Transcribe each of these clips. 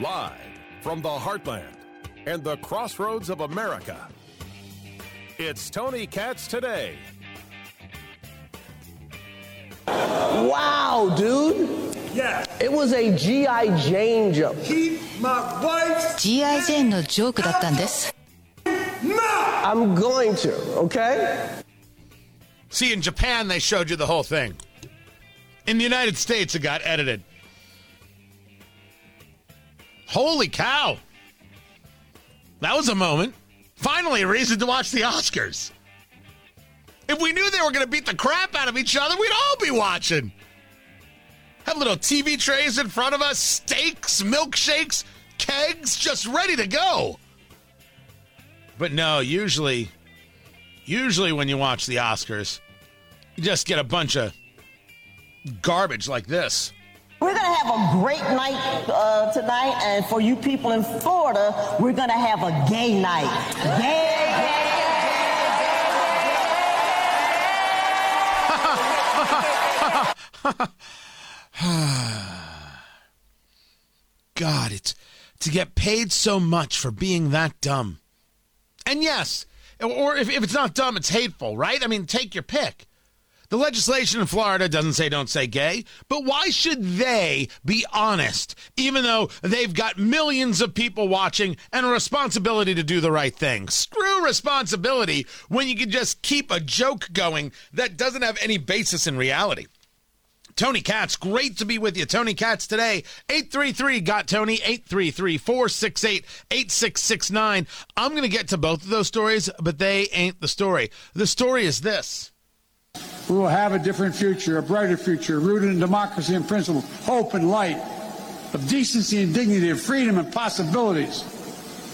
Live from the heartland and the crossroads of America, it's Tony Katz today. Wow, dude. Yeah. It was a G.I. Jane jump. Keep my wife. G.I. ジェーンのジョークだったんです I'm going to, okay? See, in Japan, they showed you the whole thing. In the United States, it got edited. Holy cow. That was a moment. Finally, a reason to watch the Oscars. If we knew they were going to beat the crap out of each other, we'd all be watching. Have little TV trays in front of us, steaks, milkshakes, kegs, just ready to go. But no, usually, usually when you watch the Oscars, you just get a bunch of garbage like this. We're going to have a great night uh, tonight, and for you people in Florida, we're going to have a gay night. Gay, gay, gay. God, it's to get paid so much for being that dumb. And yes, or if, if it's not dumb, it's hateful, right? I mean, take your pick. The legislation in Florida doesn't say don't say gay, but why should they be honest, even though they've got millions of people watching and a responsibility to do the right thing? Screw responsibility when you can just keep a joke going that doesn't have any basis in reality. Tony Katz, great to be with you. Tony Katz today, 833 got Tony, 833 468 8669. I'm going to get to both of those stories, but they ain't the story. The story is this. We will have a different future, a brighter future, rooted in democracy and principle, hope and light, of decency and dignity, of freedom and possibilities.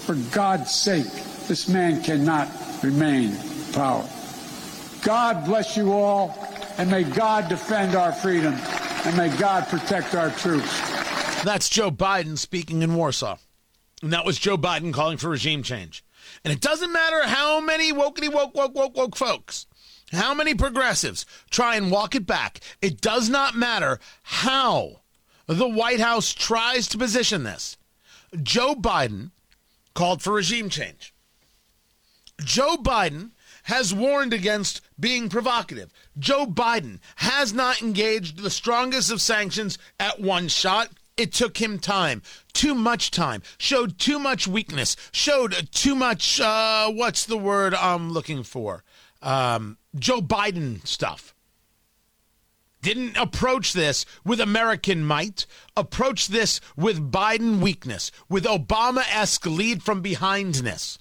For God's sake, this man cannot remain in power. God bless you all, and may God defend our freedom, and may God protect our troops. That's Joe Biden speaking in Warsaw. And that was Joe Biden calling for regime change. And it doesn't matter how many wokey woke, woke, woke, woke folks, how many progressives try and walk it back. It does not matter how the White House tries to position this. Joe Biden called for regime change. Joe Biden has warned against being provocative. Joe Biden has not engaged the strongest of sanctions at one shot. It took him time, too much time, showed too much weakness, showed too much, uh, what's the word I'm looking for? Um, Joe Biden stuff. Didn't approach this with American might, approach this with Biden weakness, with Obama esque lead from behindness.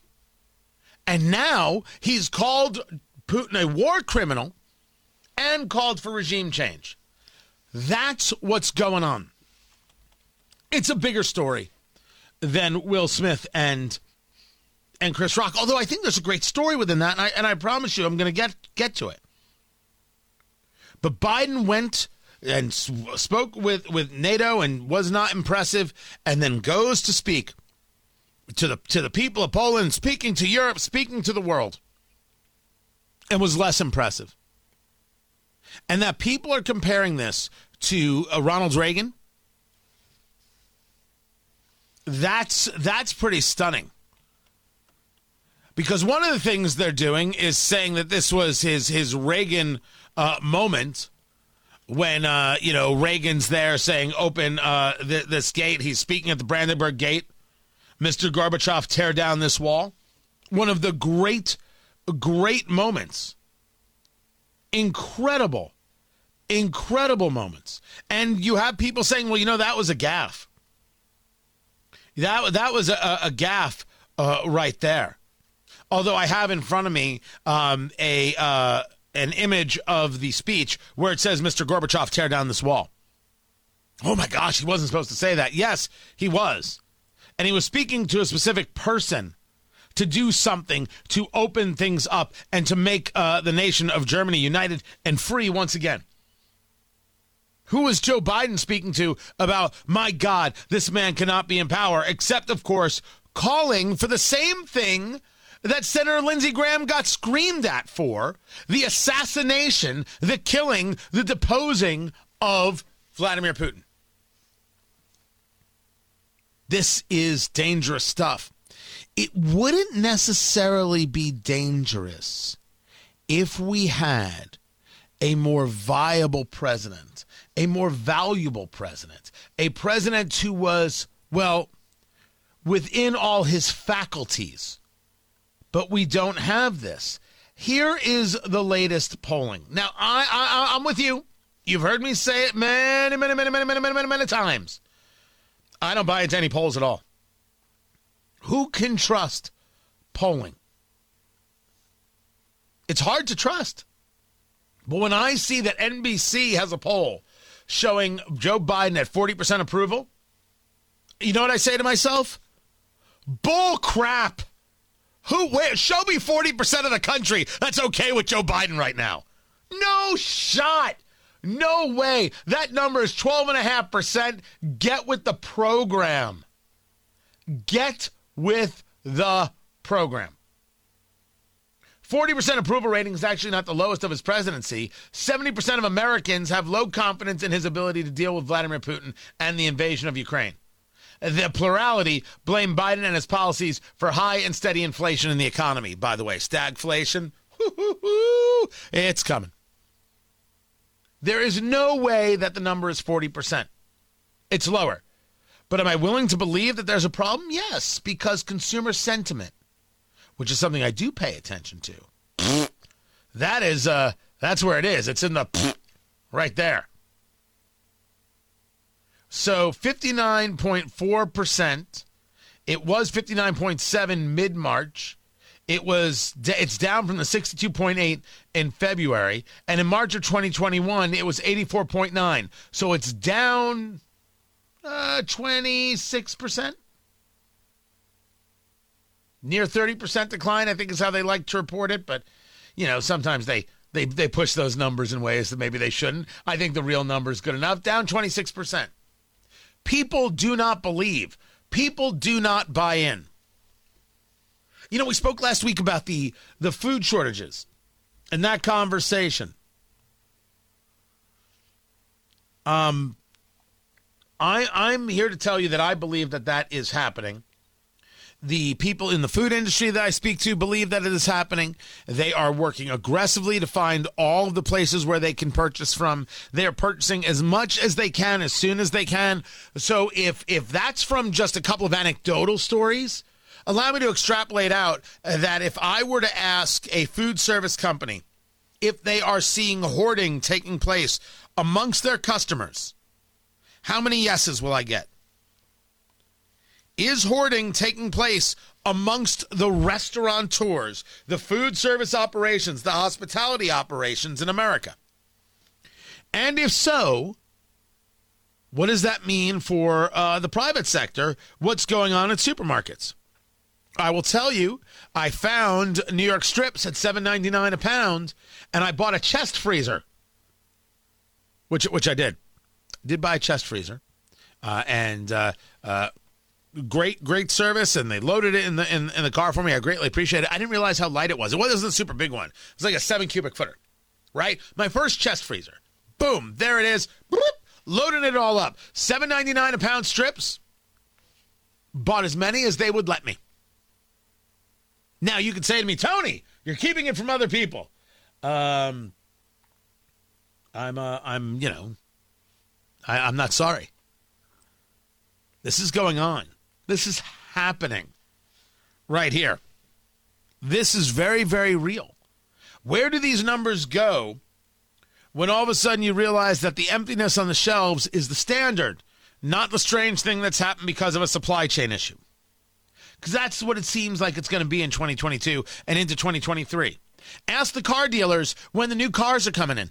And now he's called Putin a war criminal and called for regime change. That's what's going on. It's a bigger story than Will Smith and and Chris Rock. Although I think there's a great story within that, and I, and I promise you, I'm going to get get to it. But Biden went and spoke with with NATO and was not impressive, and then goes to speak to the to the people of Poland, speaking to Europe, speaking to the world, and was less impressive. And that people are comparing this to uh, Ronald Reagan. That's that's pretty stunning. Because one of the things they're doing is saying that this was his his Reagan uh, moment when uh, you know Reagan's there saying open uh, th- this gate. He's speaking at the Brandenburg Gate. Mr. Gorbachev, tear down this wall. One of the great, great moments. Incredible, incredible moments. And you have people saying, well, you know, that was a gaffe. That, that was a, a gaffe uh, right there. Although I have in front of me um, a uh, an image of the speech where it says, Mr. Gorbachev, tear down this wall. Oh my gosh, he wasn't supposed to say that. Yes, he was and he was speaking to a specific person to do something to open things up and to make uh, the nation of Germany united and free once again. Who was Joe Biden speaking to about, my God, this man cannot be in power, except, of course, calling for the same thing that Senator Lindsey Graham got screamed at for the assassination, the killing, the deposing of Vladimir Putin. This is dangerous stuff. It wouldn't necessarily be dangerous if we had a more viable president, a more valuable president, a president who was, well, within all his faculties. But we don't have this. Here is the latest polling. Now, I, I I'm with you. You've heard me say it many, many, many, many, many, many, many, many times. I don't buy into any polls at all. Who can trust polling? It's hard to trust. But when I see that NBC has a poll showing Joe Biden at 40% approval, you know what I say to myself? Bull crap. Who where show me 40% of the country that's okay with Joe Biden right now. No shot. No way. That number is 12.5%. Get with the program. Get with the program. 40% approval rating is actually not the lowest of his presidency. 70% of Americans have low confidence in his ability to deal with Vladimir Putin and the invasion of Ukraine. The plurality blame Biden and his policies for high and steady inflation in the economy. By the way, stagflation, it's coming. There is no way that the number is 40%. It's lower. But am I willing to believe that there's a problem? Yes, because consumer sentiment, which is something I do pay attention to, that is uh that's where it is. It's in the right there. So 59.4%. It was 59.7 mid-March. It was it's down from the 62.8 in February, and in March of 2021 it was 84.9. So it's down uh, 26%. Near 30% decline, I think is how they like to report it, but you know, sometimes they they they push those numbers in ways that maybe they shouldn't. I think the real number is good enough. Down 26%. People do not believe. People do not buy in. You know, we spoke last week about the the food shortages and that conversation. Um I I'm here to tell you that I believe that that is happening. The people in the food industry that I speak to believe that it is happening. They are working aggressively to find all of the places where they can purchase from. They are purchasing as much as they can as soon as they can. So if if that's from just a couple of anecdotal stories, allow me to extrapolate out that if I were to ask a food service company if they are seeing hoarding taking place amongst their customers, how many yeses will I get? Is hoarding taking place amongst the restaurateurs, the food service operations, the hospitality operations in America? And if so, what does that mean for uh, the private sector? What's going on at supermarkets? I will tell you, I found New York strips at seven ninety nine a pound, and I bought a chest freezer, which which I did. Did buy a chest freezer, uh, and uh, uh, great great service, and they loaded it in the in, in, the car for me. I greatly appreciate it. I didn't realize how light it was. It wasn't a super big one. It was like a seven cubic footer, right? My first chest freezer. Boom, there it is. Bloop, loading it all up. Seven ninety nine a pound strips. Bought as many as they would let me. Now you could say to me, Tony, you're keeping it from other people. Um, I'm, uh, I'm, you know, I, I'm not sorry. This is going on. This is happening right here. This is very, very real. Where do these numbers go when all of a sudden you realize that the emptiness on the shelves is the standard, not the strange thing that's happened because of a supply chain issue? because that's what it seems like it's going to be in 2022 and into 2023. Ask the car dealers when the new cars are coming in.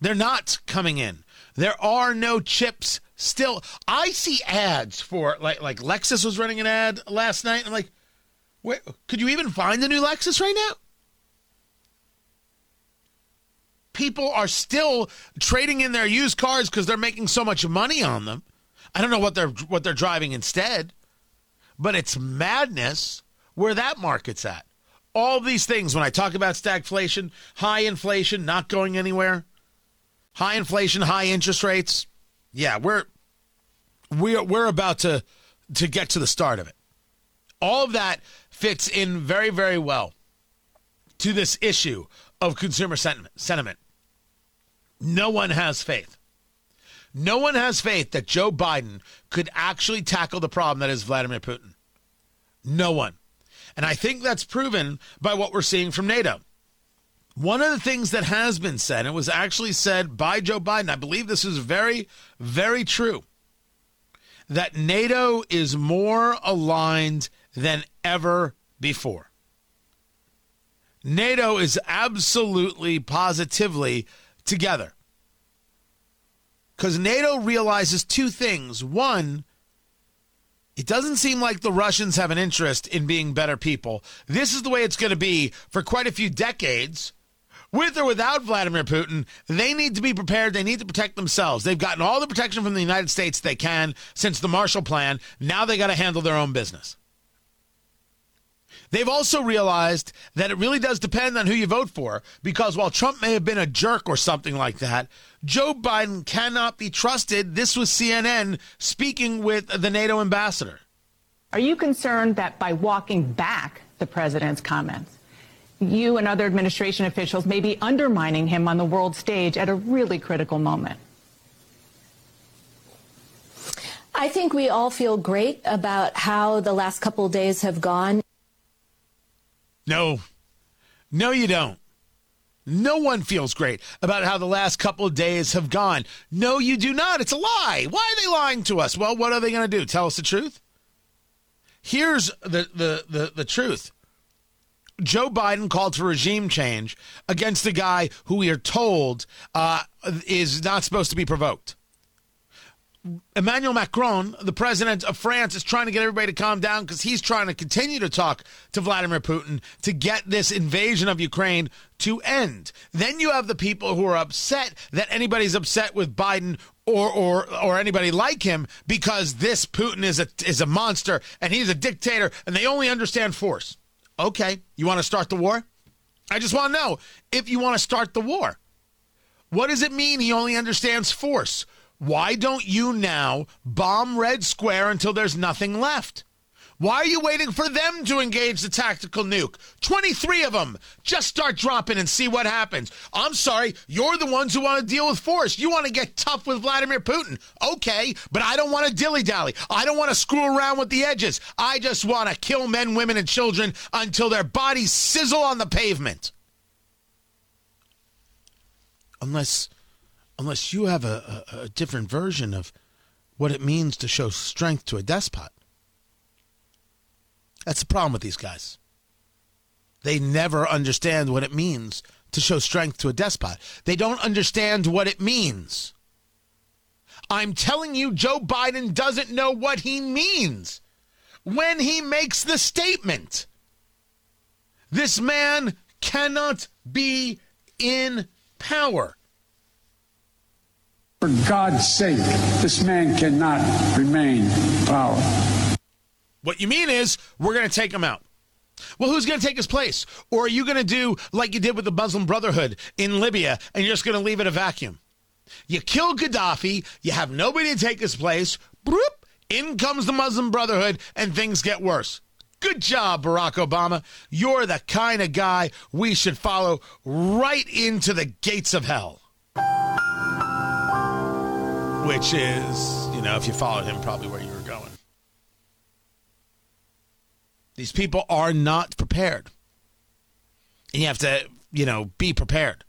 They're not coming in. There are no chips still. I see ads for like like Lexus was running an ad last night. I'm like, where could you even find the new Lexus right now? People are still trading in their used cars because they're making so much money on them. I don't know what they're what they're driving instead but it's madness where that market's at. All these things, when I talk about stagflation, high inflation, not going anywhere, high inflation, high interest rates, yeah, we're we're we're about to to get to the start of it. All of that fits in very very well to this issue of consumer sentiment. Sentiment. No one has faith. No one has faith that Joe Biden could actually tackle the problem that is Vladimir Putin. No one. And I think that's proven by what we're seeing from NATO. One of the things that has been said, and was actually said by Joe Biden, I believe this is very, very true, that NATO is more aligned than ever before. NATO is absolutely, positively together. Because NATO realizes two things. One, it doesn't seem like the Russians have an interest in being better people. This is the way it's going to be for quite a few decades. With or without Vladimir Putin, they need to be prepared. They need to protect themselves. They've gotten all the protection from the United States they can since the Marshall Plan. Now they got to handle their own business. They've also realized that it really does depend on who you vote for because while Trump may have been a jerk or something like that, Joe Biden cannot be trusted. This was CNN speaking with the NATO ambassador. Are you concerned that by walking back the president's comments, you and other administration officials may be undermining him on the world stage at a really critical moment? I think we all feel great about how the last couple of days have gone. No, no, you don't. No one feels great about how the last couple of days have gone. No, you do not. It's a lie. Why are they lying to us? Well, what are they going to do? Tell us the truth? Here's the, the, the, the truth. Joe Biden called for regime change against a guy who we are told uh, is not supposed to be provoked. Emmanuel Macron, the president of France, is trying to get everybody to calm down because he's trying to continue to talk to Vladimir Putin to get this invasion of Ukraine to end. Then you have the people who are upset that anybody's upset with Biden or or or anybody like him because this Putin is a is a monster and he's a dictator and they only understand force. Okay, you want to start the war? I just want to know if you want to start the war. What does it mean he only understands force? Why don't you now bomb Red Square until there's nothing left? Why are you waiting for them to engage the tactical nuke? 23 of them. Just start dropping and see what happens. I'm sorry, you're the ones who want to deal with force. You want to get tough with Vladimir Putin. Okay, but I don't want to dilly dally. I don't want to screw around with the edges. I just want to kill men, women, and children until their bodies sizzle on the pavement. Unless unless you have a, a, a different version of what it means to show strength to a despot. That's the problem with these guys. They never understand what it means to show strength to a despot. They don't understand what it means. I'm telling you, Joe Biden doesn't know what he means when he makes the statement. This man cannot be in power. For God's sake, this man cannot remain in power. What you mean is, we're going to take him out. Well, who's going to take his place? Or are you going to do like you did with the Muslim Brotherhood in Libya and you're just going to leave it a vacuum? You kill Gaddafi, you have nobody to take his place, bloop, in comes the Muslim Brotherhood, and things get worse. Good job, Barack Obama. You're the kind of guy we should follow right into the gates of hell which is, you know, if you followed him, probably where you were going. These people are not prepared. And you have to, you know, be prepared.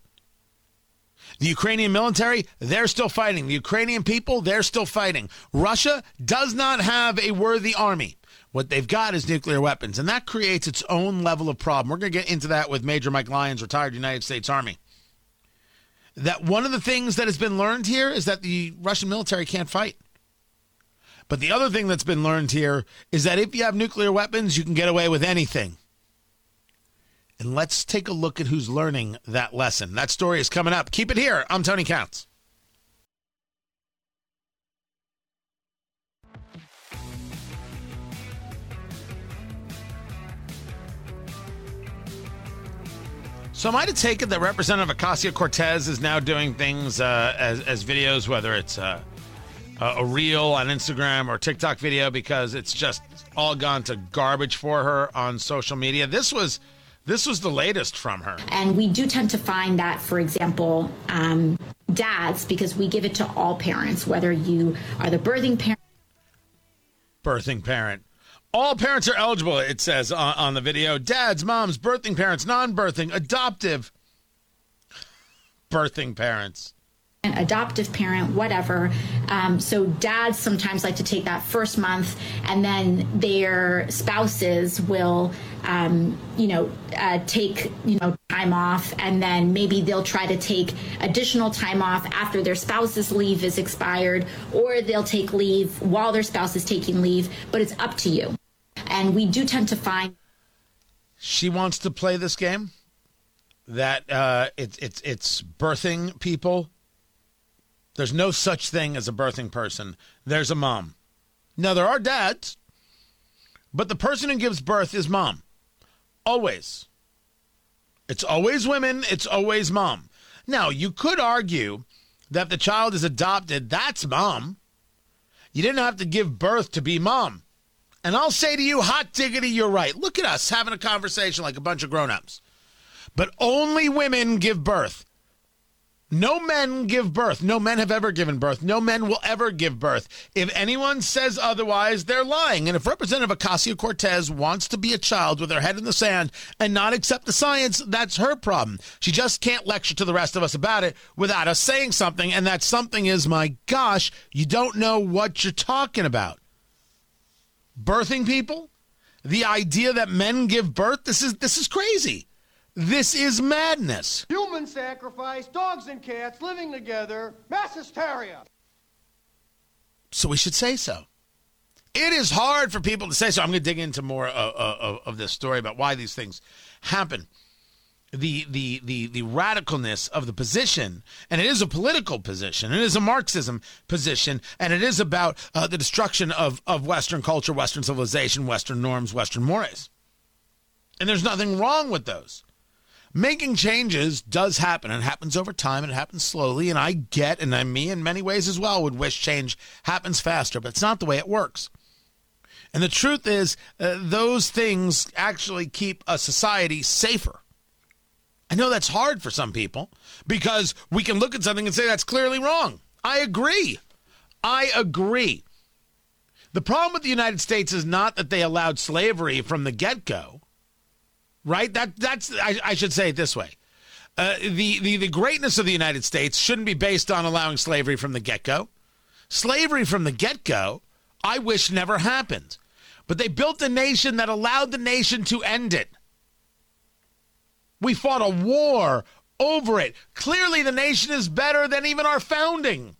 The Ukrainian military, they're still fighting. The Ukrainian people, they're still fighting. Russia does not have a worthy army. What they've got is nuclear weapons, and that creates its own level of problem. We're going to get into that with Major Mike Lyons, retired United States Army that one of the things that has been learned here is that the Russian military can't fight. But the other thing that's been learned here is that if you have nuclear weapons, you can get away with anything. And let's take a look at who's learning that lesson. That story is coming up. Keep it here. I'm Tony Katz. So am I to take it that Representative Ocasio Cortez is now doing things uh, as, as videos, whether it's uh, uh, a reel on Instagram or TikTok video because it's just all gone to garbage for her on social media. This was this was the latest from her. And we do tend to find that, for example, um, dads, because we give it to all parents, whether you are the birthing parent. Birthing parent. All parents are eligible, it says on, on the video. Dads, moms, birthing parents, non birthing, adoptive, birthing parents adoptive parent, whatever. Um, so dads sometimes like to take that first month, and then their spouses will, um, you know, uh, take you know time off, and then maybe they'll try to take additional time off after their spouse's leave is expired, or they'll take leave while their spouse is taking leave. But it's up to you. And we do tend to find. She wants to play this game. That uh, it's it's it's birthing people there's no such thing as a birthing person. There's a mom. Now, there are dads, but the person who gives birth is mom. Always. It's always women, it's always mom. Now, you could argue that the child is adopted, that's mom. You didn't have to give birth to be mom. And I'll say to you, hot diggity, you're right. Look at us having a conversation like a bunch of grown ups. But only women give birth. No men give birth. No men have ever given birth. No men will ever give birth. If anyone says otherwise, they're lying. And if Representative Ocasio Cortez wants to be a child with her head in the sand and not accept the science, that's her problem. She just can't lecture to the rest of us about it without us saying something. And that something is, my gosh, you don't know what you're talking about. Birthing people? The idea that men give birth? This is this is crazy. This is madness. Human sacrifice, dogs and cats living together, mass hysteria. So we should say so. It is hard for people to say so. I'm going to dig into more of, of, of this story about why these things happen. The, the the the radicalness of the position, and it is a political position, it is a Marxism position, and it is about uh, the destruction of of Western culture, Western civilization, Western norms, Western mores. And there's nothing wrong with those making changes does happen and happens over time and it happens slowly and i get and i me in many ways as well would wish change happens faster but it's not the way it works. And the truth is uh, those things actually keep a society safer. I know that's hard for some people because we can look at something and say that's clearly wrong. I agree. I agree. The problem with the united states is not that they allowed slavery from the get-go right? That that's I, I should say it this way. Uh, the, the the greatness of the United States shouldn't be based on allowing slavery from the get go. Slavery from the get go, I wish never happened. But they built a nation that allowed the nation to end it. We fought a war over it. Clearly, the nation is better than even our founding.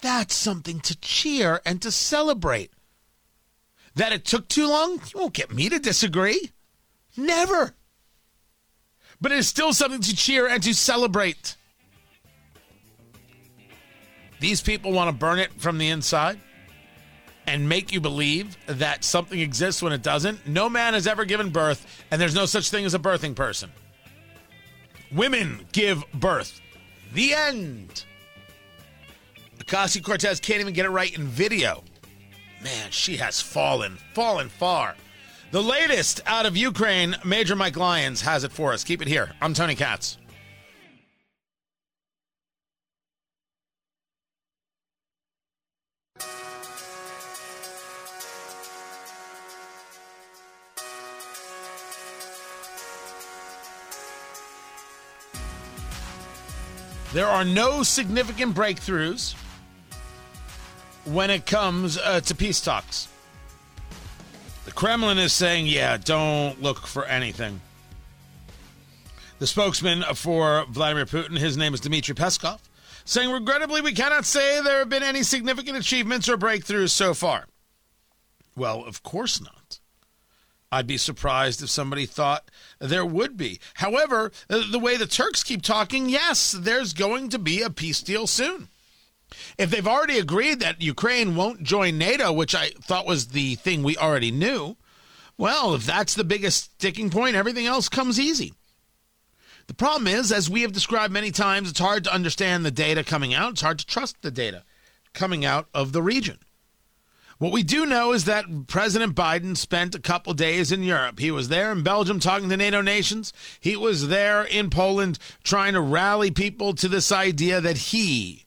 That's something to cheer and to celebrate. That it took too long, you won't get me to disagree. Never. But it is still something to cheer and to celebrate. These people want to burn it from the inside and make you believe that something exists when it doesn't. No man has ever given birth, and there's no such thing as a birthing person. Women give birth. The end. Ocasio Cortez can't even get it right in video. Man, she has fallen, fallen far. The latest out of Ukraine, Major Mike Lyons has it for us. Keep it here. I'm Tony Katz. There are no significant breakthroughs when it comes uh, to peace talks. The Kremlin is saying, yeah, don't look for anything. The spokesman for Vladimir Putin, his name is Dmitry Peskov, saying, regrettably, we cannot say there have been any significant achievements or breakthroughs so far. Well, of course not. I'd be surprised if somebody thought there would be. However, the way the Turks keep talking, yes, there's going to be a peace deal soon. If they've already agreed that Ukraine won't join NATO, which I thought was the thing we already knew, well, if that's the biggest sticking point, everything else comes easy. The problem is, as we have described many times, it's hard to understand the data coming out. It's hard to trust the data coming out of the region. What we do know is that President Biden spent a couple days in Europe. He was there in Belgium talking to NATO nations. He was there in Poland trying to rally people to this idea that he,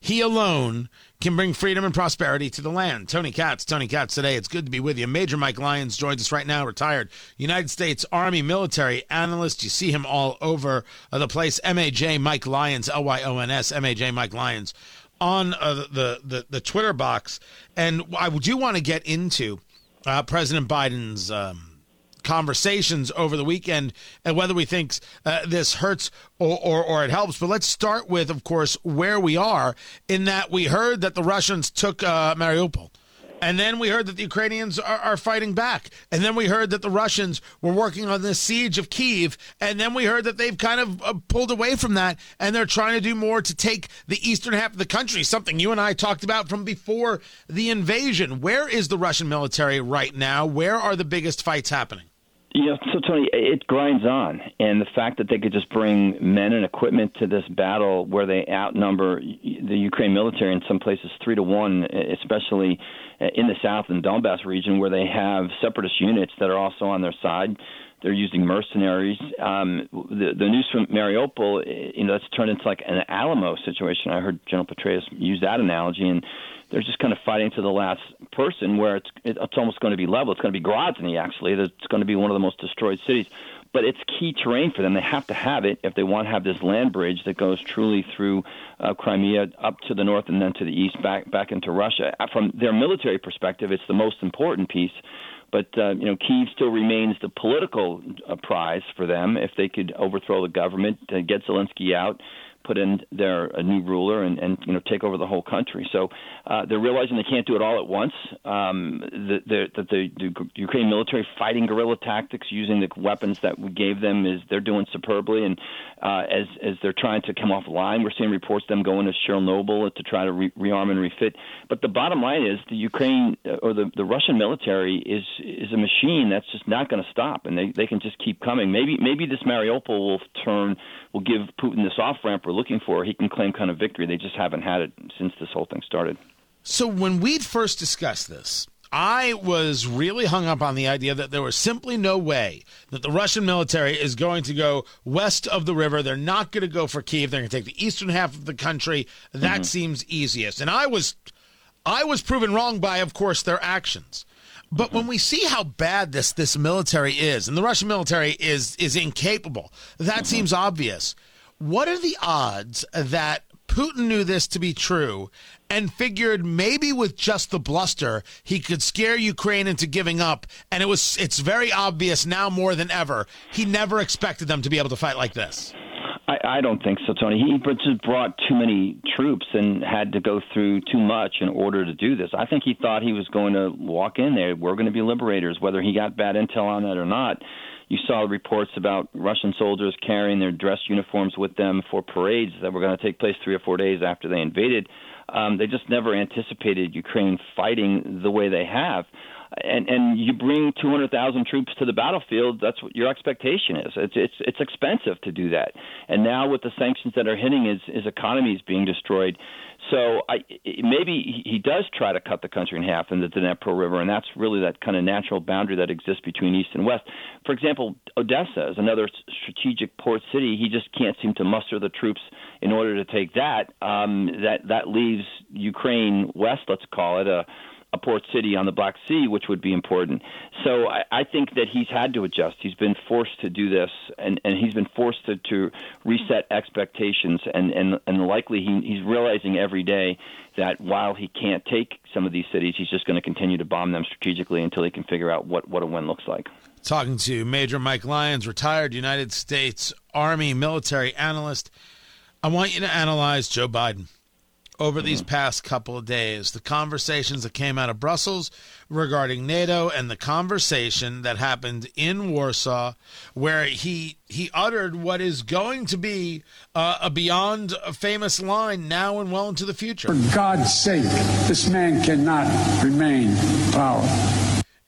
he alone, can bring freedom and prosperity to the land. Tony Katz, Tony Katz today. It's good to be with you. Major Mike Lyons joins us right now, retired United States Army military analyst. You see him all over uh, the place. MAJ Mike Lyons, L Y O N S, MAJ Mike Lyons on uh, the, the the Twitter box, and I do want to get into uh, President Biden's um, conversations over the weekend and whether we think uh, this hurts or, or, or it helps. But let's start with, of course, where we are in that we heard that the Russians took uh, Mariupol. And then we heard that the Ukrainians are, are, fighting back. And then we heard that the Russians were working on the siege of Kiev. And then we heard that they've kind of uh, pulled away from that and they're trying to do more to take the eastern half of the country, something you and I talked about from before the invasion. Where is the Russian military right now? Where are the biggest fights happening? Yeah, so Tony, it grinds on, and the fact that they could just bring men and equipment to this battle, where they outnumber the Ukraine military in some places three to one, especially in the south and Donbass region, where they have separatist units that are also on their side. They're using mercenaries. Um, the, the news from Mariupol, you know, that's turned into like an Alamo situation. I heard General Petraeus use that analogy, and they're just kind of fighting to the last person where it's it's almost going to be level. It's going to be Grozny actually. It's going to be one of the most destroyed cities. But it's key terrain for them. They have to have it if they want to have this land bridge that goes truly through uh, Crimea up to the north and then to the east back back into Russia. From their military perspective, it's the most important piece. But uh, you know, Kiev still remains the political uh, prize for them. If they could overthrow the government, uh, get Zelensky out, put in their a new ruler and, and you know take over the whole country. So uh, they're realizing they can't do it all at once. Um, that the, the, the, Ukrainian military fighting guerrilla tactics using the weapons that we gave them is they're doing superbly. And uh, as as they're trying to come off line, we're seeing reports them going to Chernobyl to try to re- rearm and refit. But the bottom line is the Ukraine uh, or the, the Russian military is is a machine that's just not going to stop, and they they can just keep coming. Maybe maybe this Mariupol will turn will give Putin this off ramp we're looking for. He can claim kind of victory. They just haven't had it since this whole thing started. So when we first discussed this, I was really hung up on the idea that there was simply no way that the Russian military is going to go west of the river. They're not going to go for Kiev. They're going to take the eastern half of the country. That mm-hmm. seems easiest. And I was I was proven wrong by of course their actions. But when we see how bad this this military is, and the Russian military is is incapable, that mm-hmm. seems obvious. What are the odds that Putin knew this to be true and figured maybe with just the bluster he could scare Ukraine into giving up and it was it's very obvious now more than ever he never expected them to be able to fight like this. I, I don't think so, Tony. He just brought too many troops and had to go through too much in order to do this. I think he thought he was going to walk in there. We're going to be liberators, whether he got bad intel on that or not. You saw reports about Russian soldiers carrying their dress uniforms with them for parades that were going to take place three or four days after they invaded. Um, they just never anticipated Ukraine fighting the way they have and and you bring 200,000 troops to the battlefield, that's what your expectation is. It's it's it's expensive to do that. And now with the sanctions that are hitting his his economy is being destroyed. So I maybe he does try to cut the country in half in the Dnepro River, and that's really that kind of natural boundary that exists between east and west. For example, Odessa is another strategic port city. He just can't seem to muster the troops in order to take that. Um, that that leaves Ukraine west, let's call it a a port city on the Black Sea, which would be important. So I, I think that he's had to adjust. He's been forced to do this, and, and he's been forced to, to reset expectations. And, and, and likely he, he's realizing every day that while he can't take some of these cities, he's just going to continue to bomb them strategically until he can figure out what, what a win looks like. Talking to Major Mike Lyons, retired United States Army military analyst. I want you to analyze Joe Biden over these past couple of days. The conversations that came out of Brussels regarding NATO and the conversation that happened in Warsaw, where he he uttered what is going to be uh, a beyond famous line now and well into the future. For God's sake, this man cannot remain in power.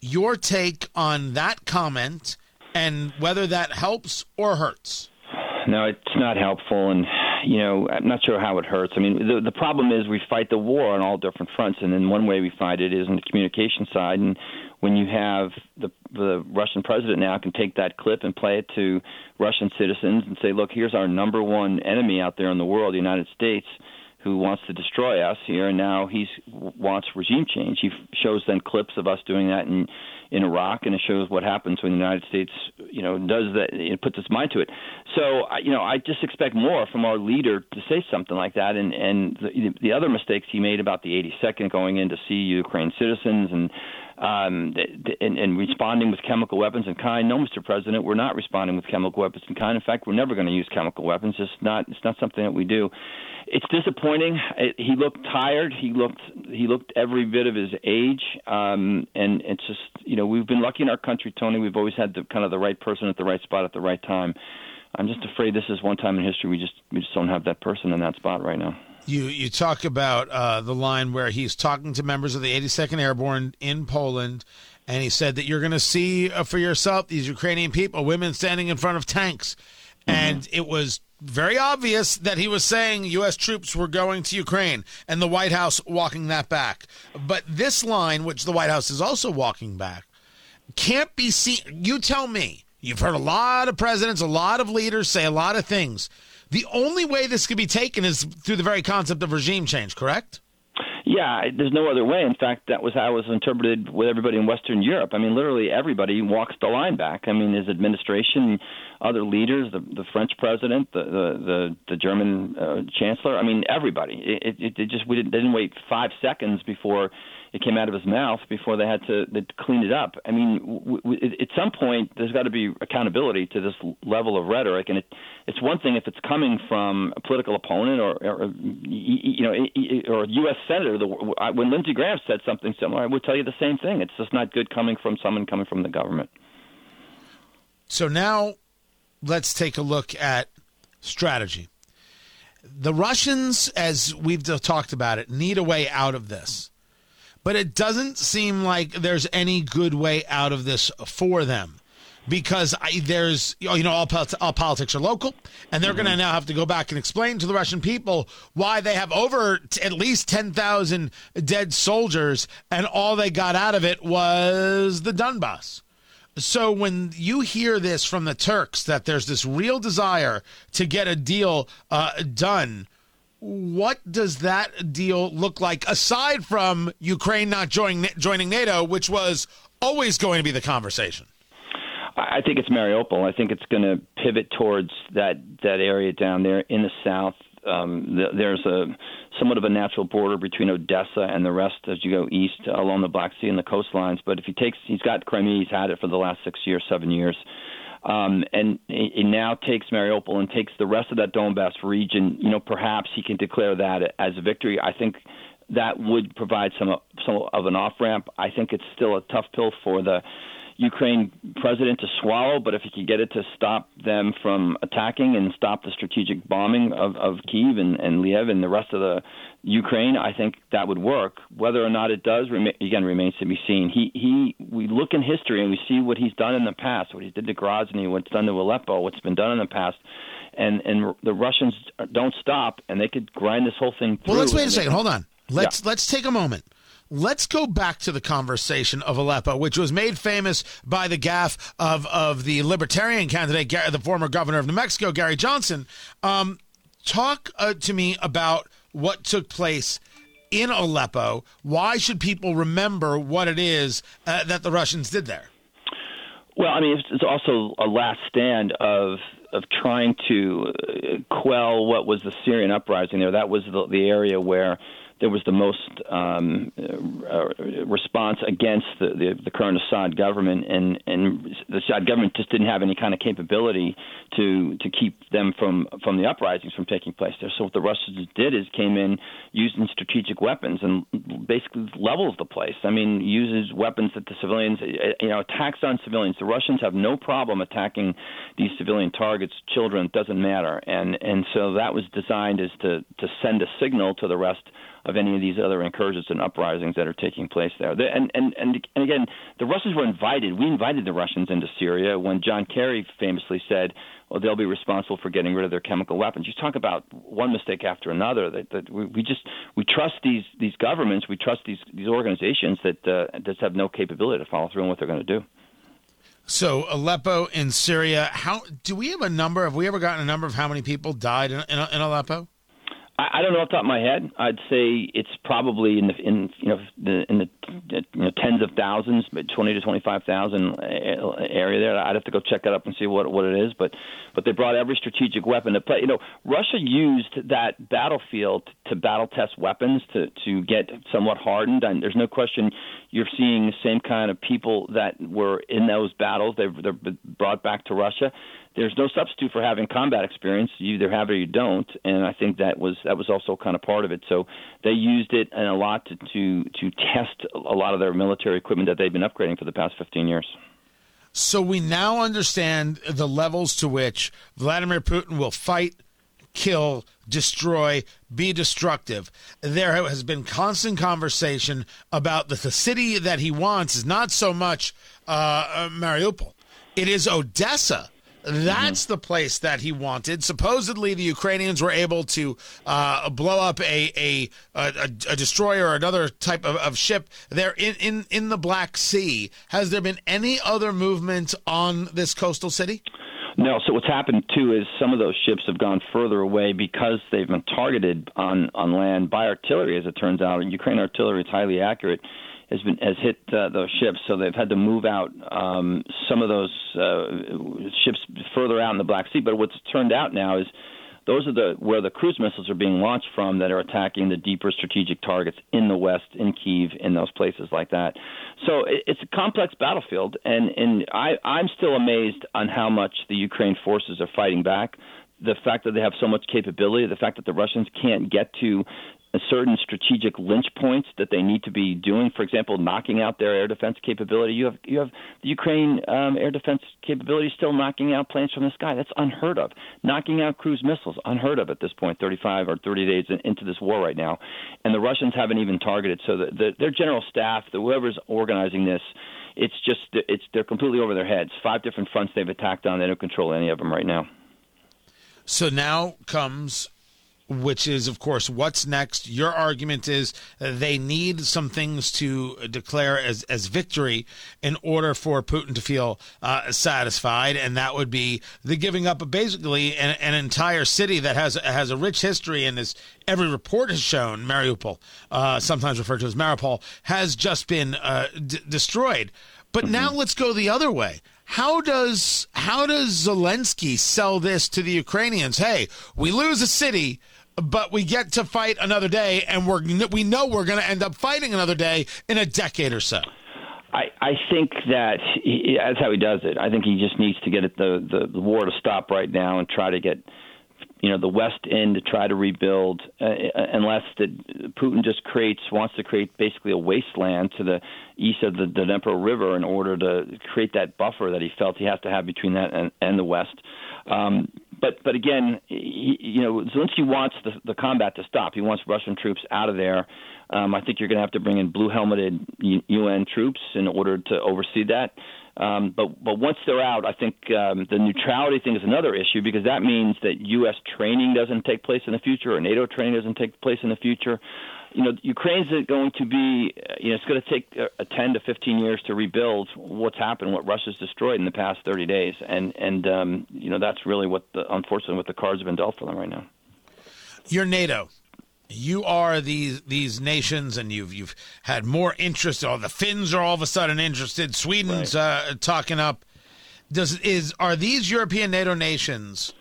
Your take on that comment and whether that helps or hurts? no, it's not helpful, and you know, I'm not sure how it hurts. I mean, the the problem is we fight the war on all different fronts, and then one way we fight it is on the communication side, and when you have the the Russian president now can take that clip and play it to Russian citizens and say, look, here's our number one enemy out there in the world, the United States who wants to destroy us here, and now he wants regime change. He shows then clips of us doing that in in Iraq, and it shows what happens when the United States, you know, does that. It puts its mind to it. So, you know, I just expect more from our leader to say something like that. And and the, the other mistakes he made about the 82nd going in to see Ukraine citizens and um, and, and responding with chemical weapons in kind. No, Mr. President, we're not responding with chemical weapons in kind. In fact, we're never going to use chemical weapons. It's not. It's not something that we do. It's disappointing. It, he looked tired. He looked. He looked every bit of his age. Um, and it's just. You know, we've been lucky in our country, Tony. We've always had the kind of the right person at the right spot at the right time. I'm just afraid this is one time in history we just we just don't have that person in that spot right now. You you talk about uh, the line where he's talking to members of the 82nd Airborne in Poland, and he said that you're going to see uh, for yourself these Ukrainian people, women standing in front of tanks, mm-hmm. and it was very obvious that he was saying U.S. troops were going to Ukraine, and the White House walking that back. But this line, which the White House is also walking back, can't be seen. You tell me. You've heard a lot of presidents, a lot of leaders say a lot of things. The only way this could be taken is through the very concept of regime change, correct? Yeah, there's no other way. In fact, that was how it was interpreted with everybody in Western Europe. I mean, literally everybody walks the line back. I mean, his administration, other leaders, the the French president, the the the, the German uh, chancellor. I mean, everybody. It, it, it just we didn't, didn't wait five seconds before it came out of his mouth before they had to, clean it up. I mean, w- w- at some point, there's got to be accountability to this level of rhetoric, and it, it's one thing if it's coming from a political opponent or, or you know, or a U.S. senator. The, when Lindsey Graham said something similar, I would tell you the same thing. It's just not good coming from someone coming from the government. So now, let's take a look at strategy. The Russians, as we've talked about it, need a way out of this but it doesn't seem like there's any good way out of this for them because I, there's you know all, all politics are local and they're mm-hmm. going to now have to go back and explain to the Russian people why they have over t- at least 10,000 dead soldiers and all they got out of it was the Donbass. So when you hear this from the Turks that there's this real desire to get a deal uh, done what does that deal look like aside from Ukraine not joining joining NATO, which was always going to be the conversation? I think it's Mariupol. I think it's going to pivot towards that that area down there in the south. Um, there's a somewhat of a natural border between Odessa and the rest as you go east along the Black Sea and the coastlines. But if he takes, he's got Crimea. He's had it for the last six years, seven years um, and it now takes Mariupol and takes the rest of that Donbass region. You know, perhaps he can declare that as a victory. I think that would provide some some of an off ramp. I think it's still a tough pill for the Ukraine president to swallow, but if he could get it to stop them from attacking and stop the strategic bombing of, of Kiev and, and Lviv and the rest of the Ukraine, I think that would work. Whether or not it does, again, remains to be seen. He he. We look in history and we see what he's done in the past, what he did to Grozny, what's done to Aleppo, what's been done in the past, and and the Russians don't stop, and they could grind this whole thing. Through well, let's wait a second. Hold on. Let's yeah. let's take a moment let's go back to the conversation of Aleppo, which was made famous by the gaffe of, of the libertarian candidate, the former governor of New Mexico, Gary Johnson. Um, talk uh, to me about what took place in Aleppo. Why should people remember what it is uh, that the Russians did there? Well, I mean, it's also a last stand of of trying to uh, quell what was the Syrian uprising there. That was the, the area where there was the most um, uh, response against the, the, the current Assad government, and, and the Assad government just didn't have any kind of capability to to keep them from from the uprisings from taking place there. So what the Russians did is came in using strategic weapons and basically levels the place. I mean, uses weapons that the civilians, you know, attacks on civilians. The Russians have no problem attacking these civilian targets, children, doesn't matter, and and so that was designed as to to send a signal to the rest of any of these other incursions and uprisings that are taking place there. And and and and again, the Russians were invited. We invited the Russians into Syria when John Kerry famously said, "Well, they'll be responsible for getting rid of their chemical weapons." You talk about one mistake after another. That, that we, we just we trust these these governments, we trust these these organizations that uh, just have no capability to follow through on what they're going to do. So Aleppo in Syria. How do we have a number? Have we ever gotten a number of how many people died in, in, in Aleppo? I, I don't know off the top of my head. I'd say it's probably in the in you know the, in the you know, tens of thousands, but twenty to twenty five thousand uh, area there. I'd have to go check that up and see what what it is. But but they brought every strategic weapon to play. You know, Russia used that battlefield to battle test weapons to to get somewhat hardened. And there's no question you're seeing the same kind of people that were in those battles. They've they're brought back to Russia there's no substitute for having combat experience. You either have it or you don't, and I think that was that was also kind of part of it. So they used it and a lot to to, to test a lot of their military equipment that they've been upgrading for the past 15 years. So we now understand the levels to which Vladimir Putin will fight, kill, destroy, be destructive. There has been constant conversation about that the city that he wants is not so much uh, Mariupol. It is Odessa that's mm-hmm. the place that he wanted. Supposedly, the Ukrainians were able to uh, blow up a, a, a, a destroyer or another type of, of ship there in, in, in the Black Sea. Has there been any other movement on this coastal city? No. So what's happened too is some of those ships have gone further away because they've been targeted on on land by artillery. As it turns out, Ukraine artillery is highly accurate has been has hit uh, those ships, so they've had to move out um, some of those uh, ships further out in the Black Sea. But what's turned out now is those are the where the cruise missiles are being launched from that are attacking the deeper strategic targets in the west, in Kiev, in those places like that. So it, it's a complex battlefield, and and I I'm still amazed on how much the Ukraine forces are fighting back the fact that they have so much capability, the fact that the Russians can't get to certain strategic lynch points that they need to be doing. For example, knocking out their air defense capability. You have you have the Ukraine um, air defense capability still knocking out planes from the sky. That's unheard of. Knocking out cruise missiles, unheard of at this point. 35 or 30 days into this war right now, and the Russians haven't even targeted. So the, the, their general staff, the, whoever's organizing this, it's just it's they're completely over their heads. Five different fronts they've attacked on. They don't control any of them right now. So now comes which is, of course, what's next. Your argument is they need some things to declare as, as victory in order for Putin to feel uh, satisfied, and that would be the giving up of basically an, an, entire city that has has a rich history and is every report has shown Mariupol, uh, sometimes referred to as Mariupol, has just been uh, d- destroyed. But mm-hmm. now let's go the other way. How does how does Zelensky sell this to the Ukrainians? Hey, we lose a city, but we get to fight another day, and we're we know we're going to end up fighting another day in a decade or so. I, I think that he, that's how he does it. I think he just needs to get the, the the war to stop right now and try to get you know the West End to try to rebuild, uh, uh unless that Putin just creates wants to create basically a wasteland to the east of the Dnepr River in order to create that buffer that he felt he has to have between that and, and the West. Um, but but again, he, you know, Zelensky wants the, the combat to stop. He wants Russian troops out of there. Um, I think you're going to have to bring in blue helmeted UN troops in order to oversee that. Um, but but once they're out, I think um, the neutrality thing is another issue because that means that U.S. training doesn't take place in the future or NATO training doesn't take place in the future you know, Ukraine's going to be, you know, it's going to take a 10 to 15 years to rebuild what's happened, what Russia's destroyed in the past 30 days, and and um, you know that's really what, the, unfortunately, what the cards have been dealt for them right now. You're NATO. You are these these nations, and you've you've had more interest. Oh, the Finns are all of a sudden interested. Sweden's right. uh, talking up. Does is are these European NATO nations?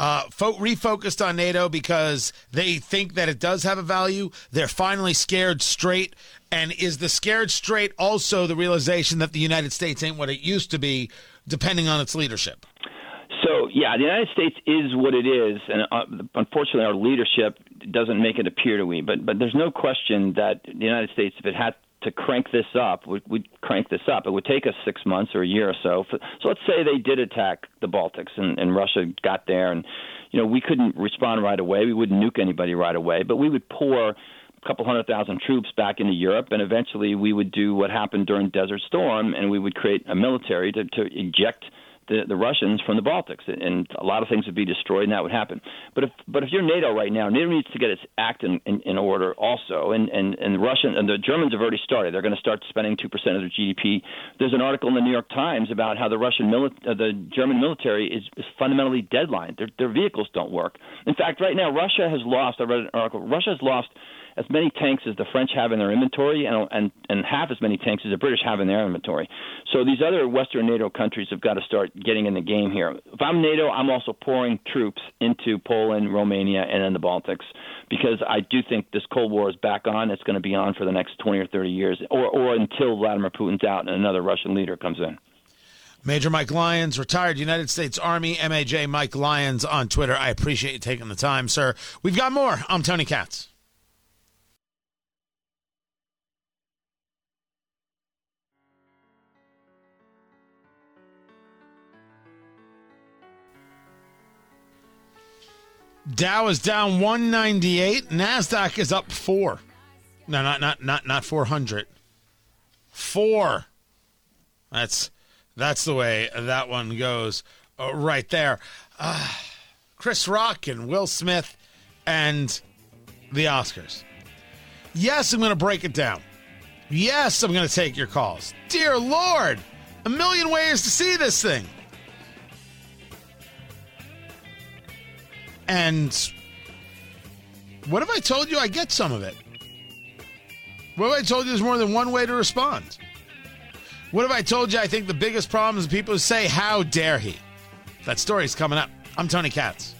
Uh, fo- refocused on NATO because they think that it does have a value. They're finally scared straight. And is the scared straight also the realization that the United States ain't what it used to be, depending on its leadership? So, yeah, the United States is what it is, and uh, unfortunately, our leadership doesn't make it appear to be. But, but there's no question that the United States, if it had to crank this up, we, would we'd crank this up. It would take us six months or a year or so. So let's say they did attack the Baltics and, and Russia got there, and you know we couldn't respond right away. We wouldn't nuke anybody right away, but we would pour a couple hundred thousand troops back into Europe, and eventually we would do what happened during Desert Storm, and we would create a military to, to eject the, the Russians from the Baltics, and a lot of things would be destroyed, and that would happen. But if but if you're NATO right now, NATO needs to get its act in, in, in order also, and and and the Russian and the Germans have already started. They're going to start spending two percent of their GDP. There's an article in the New York Times about how the Russian mili- uh, the German military is, is fundamentally deadline. Their their vehicles don't work. In fact, right now Russia has lost. I read an article. Russia has lost as many tanks as the French have in their inventory, and and and half as many tanks as the British have in their inventory. So these other Western NATO countries have got to start getting in the game here. If I'm NATO, I'm also pouring troops into Poland, Romania, and in the Baltics because I do think this Cold War is back on. It's going to be on for the next 20 or 30 years, or or until Vladimir Putin's out and another Russian leader comes in. Major Mike Lyons, retired United States Army, MAJ Mike Lyons on Twitter. I appreciate you taking the time, sir. We've got more. I'm Tony Katz. Dow is down 198. Nasdaq is up 4. No, not not not not 400. 4. That's that's the way that one goes uh, right there. Uh, Chris Rock and Will Smith and the Oscars. Yes, I'm going to break it down. Yes, I'm going to take your calls. Dear Lord, a million ways to see this thing. And what if I told you I get some of it? What if I told you there's more than one way to respond? What if I told you I think the biggest problem is people who say, How dare he? That story's coming up. I'm Tony Katz.